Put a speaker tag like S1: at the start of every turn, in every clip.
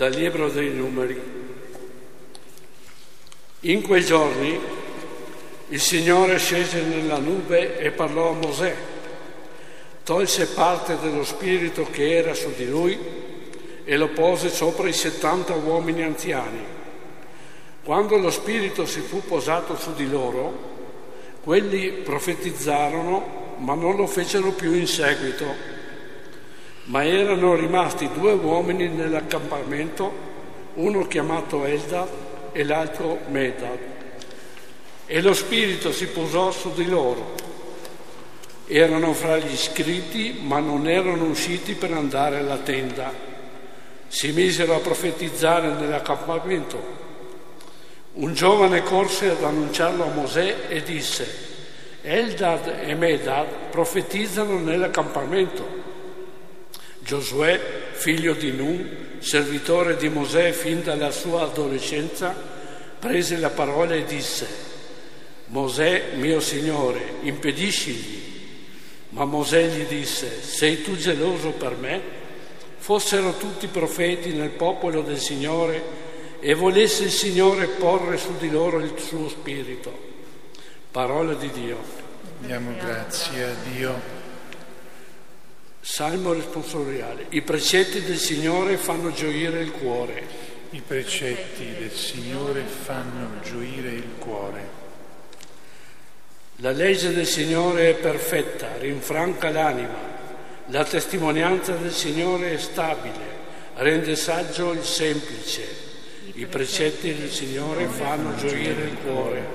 S1: dal libro dei numeri. In quei giorni il Signore scese nella nube e parlò a Mosè, tolse parte dello spirito che era su di lui e lo pose sopra i settanta uomini anziani. Quando lo spirito si fu posato su di loro, quelli profetizzarono, ma non lo fecero più in seguito ma erano rimasti due uomini nell'accampamento, uno chiamato Eldad e l'altro Medad. E lo spirito si posò su di loro. Erano fra gli iscritti, ma non erano usciti per andare alla tenda. Si misero a profetizzare nell'accampamento. Un giovane corse ad annunciarlo a Mosè e disse, Eldad e Medad profetizzano nell'accampamento. Giosuè, figlio di Nun, servitore di Mosè fin dalla sua adolescenza, prese la parola e disse, Mosè, mio Signore, impediscigli. Ma Mosè gli disse, sei tu geloso per me? Fossero tutti profeti nel popolo del Signore e volesse il Signore porre su di loro il suo spirito. Parola di Dio.
S2: Diamo grazie a Dio.
S1: Salmo responsoriale. I precetti del Signore fanno gioire il cuore.
S2: I precetti del Signore fanno gioire il cuore.
S1: La legge del Signore è perfetta, rinfranca l'anima. La testimonianza del Signore è stabile, rende saggio il semplice. I precetti del Signore fanno gioire il cuore.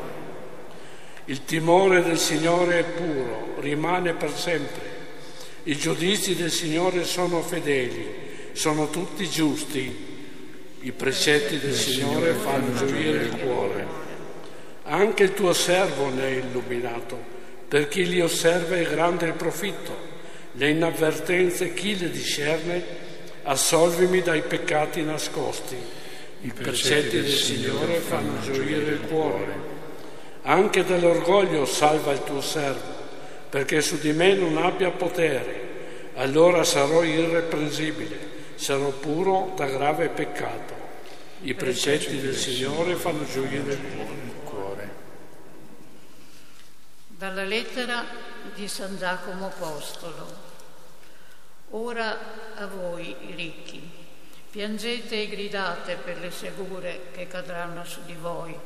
S1: Il timore del Signore è puro, rimane per sempre. I giudizi del Signore sono fedeli, sono tutti giusti. I precetti del Signore fanno gioire il cuore. Anche il tuo servo ne è illuminato. Per chi li osserva è grande il profitto. Le inavvertenze chi le discerne? Assolvimi dai peccati nascosti. I precetti del Signore fanno gioire il cuore. Anche dall'orgoglio salva il tuo servo perché su di me non abbia potere, allora sarò irreprensibile, sarò puro da grave peccato. I precetti del Signore fanno gioire il cuore.
S3: Dalla lettera di San Giacomo Apostolo. Ora a voi, i ricchi, piangete e gridate per le segure che cadranno su di voi.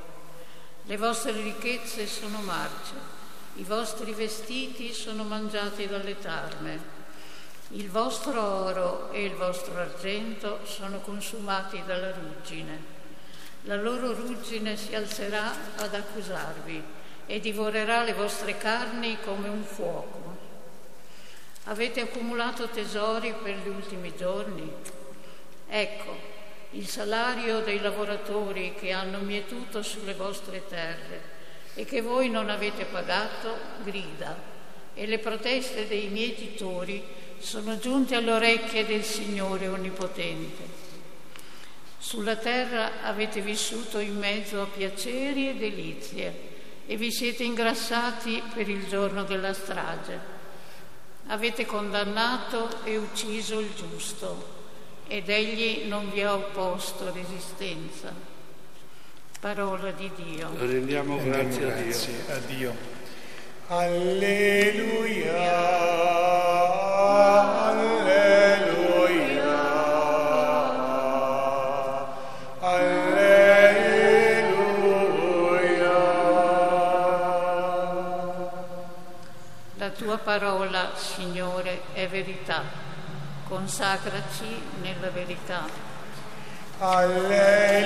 S3: Le vostre ricchezze sono marce i vostri vestiti sono mangiati dalle tarme, il vostro oro e il vostro argento sono consumati dalla ruggine. La loro ruggine si alzerà ad accusarvi e divorerà le vostre carni come un fuoco. Avete accumulato tesori per gli ultimi giorni? Ecco, il salario dei lavoratori che hanno mietuto sulle vostre terre e che voi non avete pagato, grida, e le proteste dei mietitori sono giunte alle orecchie del Signore Onnipotente. Sulla terra avete vissuto in mezzo a piaceri e delizie e vi siete ingrassati per il giorno della strage. Avete condannato e ucciso il giusto ed egli non vi ha opposto resistenza. Parola di Dio.
S1: Rendiamo grazie,
S2: grazie a Dio. Alleluia. Alleluia.
S3: Parola, Signore, è verità. Consacraci nella verità.
S2: Alleluia.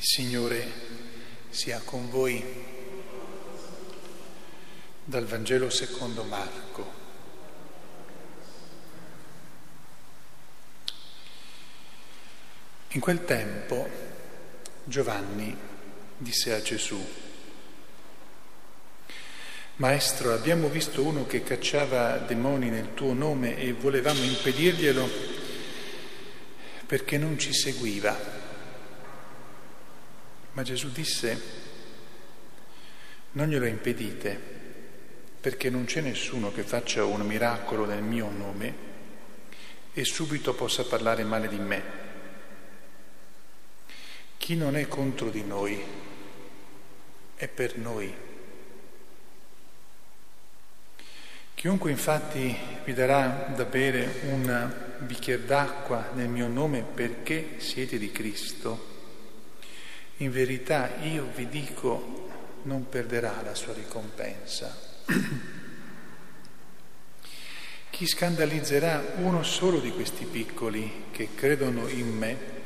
S2: Il Signore sia con voi. Dal Vangelo secondo Marco. In quel tempo Giovanni disse a Gesù, Maestro, abbiamo visto uno che cacciava demoni nel tuo nome e volevamo impedirglielo perché non ci seguiva ma Gesù disse, non glielo impedite, perché non c'è nessuno che faccia un miracolo nel mio nome e subito possa parlare male di me. Chi non è contro di noi è per noi. Chiunque infatti vi darà da bere un bicchiere d'acqua nel mio nome perché siete di Cristo, in verità io vi dico non perderà la sua ricompensa. Chi scandalizzerà uno solo di questi piccoli che credono in me,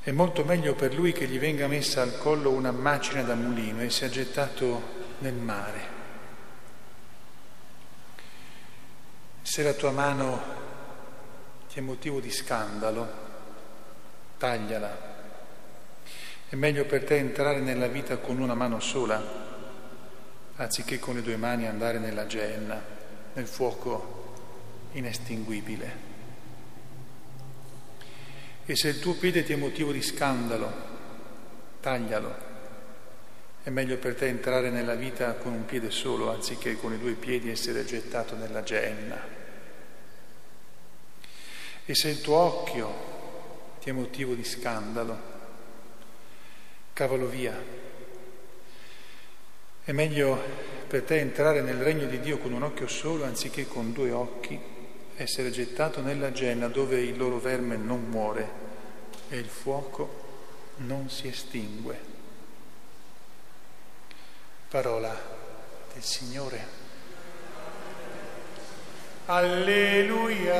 S2: è molto meglio per lui che gli venga messa al collo una macina da mulino e sia gettato nel mare. Se la tua mano ti è motivo di scandalo, tagliala. È meglio per te entrare nella vita con una mano sola, anziché con le due mani andare nella genna, nel fuoco inestinguibile. E se il tuo piede ti è motivo di scandalo, taglialo. È meglio per te entrare nella vita con un piede solo, anziché con i due piedi essere gettato nella genna. E se il tuo occhio ti è motivo di scandalo, cavalo via. È meglio per te entrare nel regno di Dio con un occhio solo anziché con due occhi, essere gettato nella genna dove il loro verme non muore e il fuoco non si estingue. Parola del Signore. Alleluia.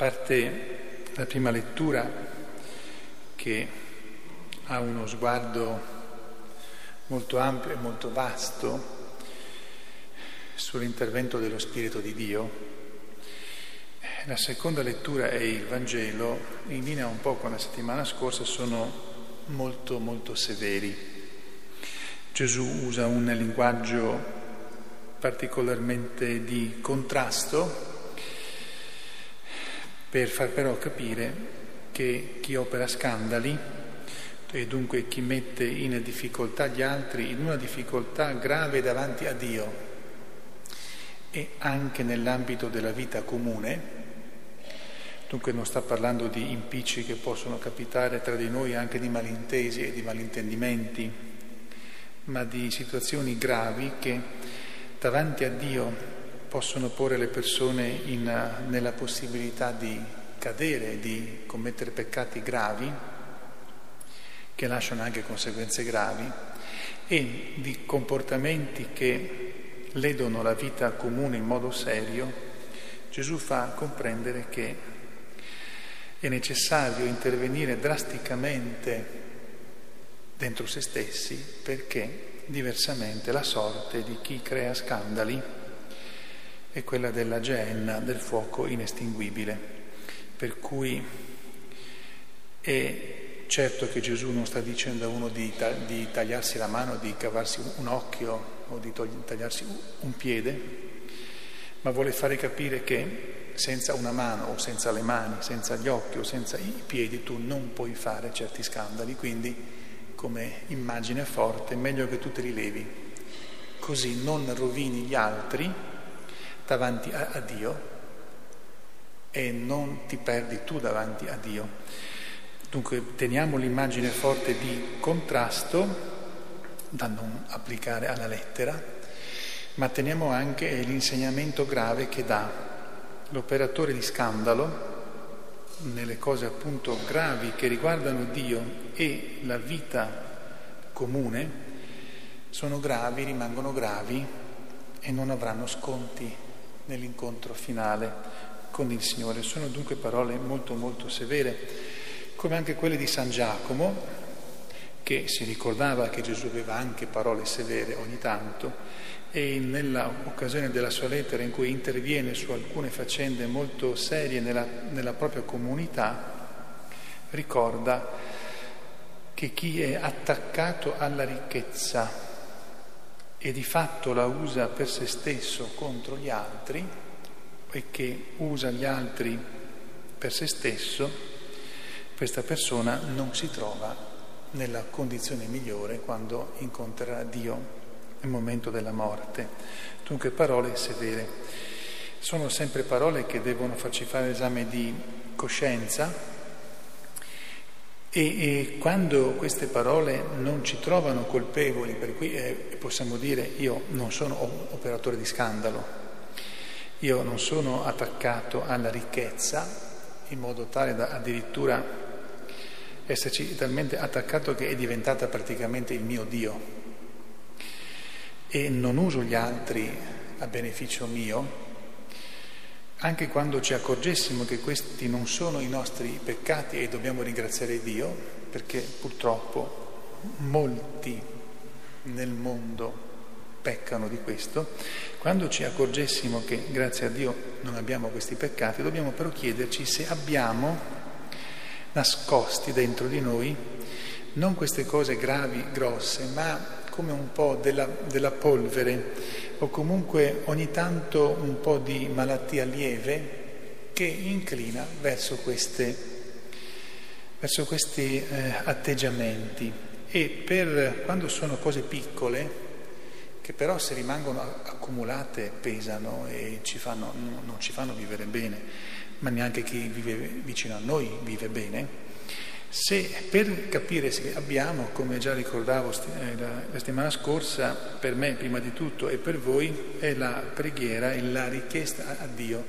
S2: Parte la prima lettura che ha uno sguardo molto ampio e molto vasto sull'intervento dello Spirito di Dio. La seconda lettura e il Vangelo, in linea un po' con la settimana scorsa, sono molto molto severi. Gesù usa un linguaggio particolarmente di contrasto per far però capire che chi opera scandali e dunque chi mette in difficoltà gli altri, in una difficoltà grave davanti a Dio e anche nell'ambito della vita comune, dunque non sta parlando di impicci che possono capitare tra di noi anche di malintesi e di malintendimenti, ma di situazioni gravi che davanti a Dio possono porre le persone in, nella possibilità di cadere, di commettere peccati gravi, che lasciano anche conseguenze gravi, e di comportamenti che ledono la vita comune in modo serio, Gesù fa comprendere che è necessario intervenire drasticamente dentro se stessi perché diversamente la sorte di chi crea scandali è quella della Geenna, del fuoco inestinguibile. Per cui è certo che Gesù non sta dicendo a uno di, di tagliarsi la mano, di cavarsi un occhio o di tagliarsi un piede, ma vuole fare capire che senza una mano o senza le mani, senza gli occhi o senza i piedi tu non puoi fare certi scandali, quindi come immagine forte è meglio che tu te li levi, così non rovini gli altri davanti a, a Dio e non ti perdi tu davanti a Dio. Dunque teniamo l'immagine forte di contrasto da non applicare alla lettera, ma teniamo anche l'insegnamento grave che dà l'operatore di scandalo nelle cose appunto gravi che riguardano Dio e la vita comune, sono gravi, rimangono gravi e non avranno sconti nell'incontro finale con il Signore. Sono dunque parole molto molto severe, come anche quelle di San Giacomo, che si ricordava che Gesù aveva anche parole severe ogni tanto e nella occasione della sua lettera in cui interviene su alcune faccende molto serie nella, nella propria comunità, ricorda che chi è attaccato alla ricchezza e di fatto la usa per se stesso contro gli altri e che usa gli altri per se stesso, questa persona non si trova nella condizione migliore quando incontrerà Dio nel momento della morte. Dunque parole severe. Sono sempre parole che devono farci fare esame di coscienza e, e quando queste parole non ci trovano colpevoli, per cui eh, possiamo dire io non sono operatore di scandalo, io non sono attaccato alla ricchezza in modo tale da addirittura esserci talmente attaccato che è diventata praticamente il mio Dio, e non uso gli altri a beneficio mio, anche quando ci accorgessimo che questi non sono i nostri peccati e dobbiamo ringraziare Dio, perché purtroppo molti nel mondo peccano di questo, quando ci accorgessimo che grazie a Dio non abbiamo questi peccati, dobbiamo però chiederci se abbiamo nascosti dentro di noi non queste cose gravi, grosse, ma come un po' della, della polvere o comunque ogni tanto un po' di malattia lieve che inclina verso, queste, verso questi eh, atteggiamenti. E per quando sono cose piccole, che però se rimangono accumulate pesano e ci fanno, non ci fanno vivere bene, ma neanche chi vive vicino a noi vive bene, se per capire se abbiamo, come già ricordavo eh, la, settimana scorsa, per me prima di tutto e per voi, è la preghiera e la richiesta a Dio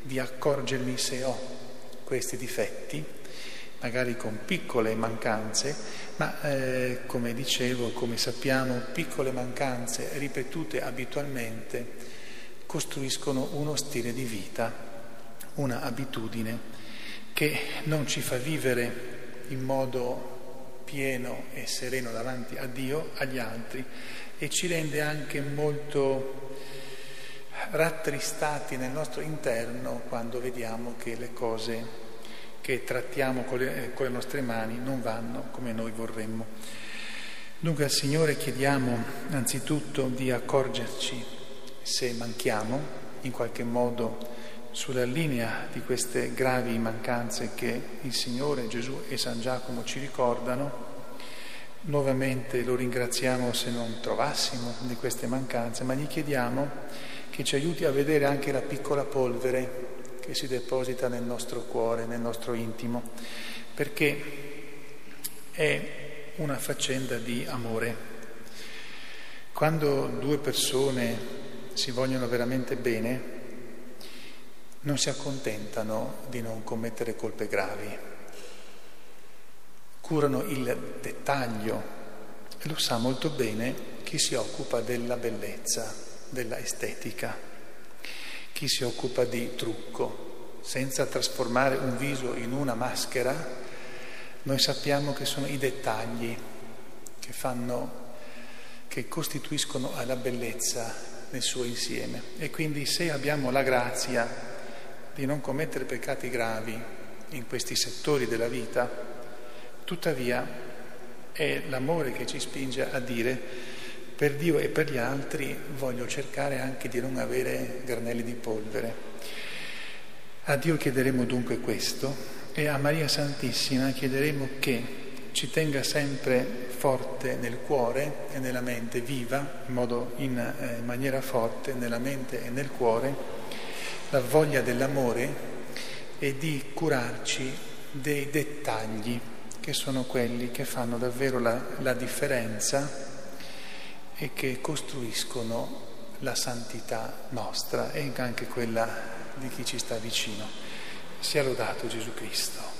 S2: di accorgermi se ho questi difetti, magari con piccole mancanze, ma eh, come dicevo, come sappiamo, piccole mancanze ripetute abitualmente costruiscono uno stile di vita, una abitudine che non ci fa vivere in modo pieno e sereno davanti a Dio, agli altri e ci rende anche molto rattristati nel nostro interno quando vediamo che le cose che trattiamo con le, con le nostre mani non vanno come noi vorremmo. Dunque al Signore chiediamo anzitutto di accorgerci se manchiamo in qualche modo sulla linea di queste gravi mancanze che il Signore Gesù e San Giacomo ci ricordano. Nuovamente lo ringraziamo se non trovassimo di queste mancanze, ma gli chiediamo che ci aiuti a vedere anche la piccola polvere che si deposita nel nostro cuore, nel nostro intimo, perché è una faccenda di amore. Quando due persone si vogliono veramente bene, non si accontentano di non commettere colpe gravi, curano il dettaglio e lo sa molto bene chi si occupa della bellezza, della estetica, chi si occupa di trucco, senza trasformare un viso in una maschera, noi sappiamo che sono i dettagli che fanno, che costituiscono la bellezza nel suo insieme. E quindi se abbiamo la grazia di non commettere peccati gravi in questi settori della vita, tuttavia è l'amore che ci spinge a dire per Dio e per gli altri voglio cercare anche di non avere granelli di polvere. A Dio chiederemo dunque questo e a Maria Santissima chiederemo che ci tenga sempre forte nel cuore e nella mente, viva in, modo, in, eh, maniera forte nella mente e nel cuore la voglia dell'amore e di curarci dei dettagli che sono quelli che fanno davvero la, la differenza e che costruiscono la santità nostra e anche quella di chi ci sta vicino. Sia lodato Gesù Cristo.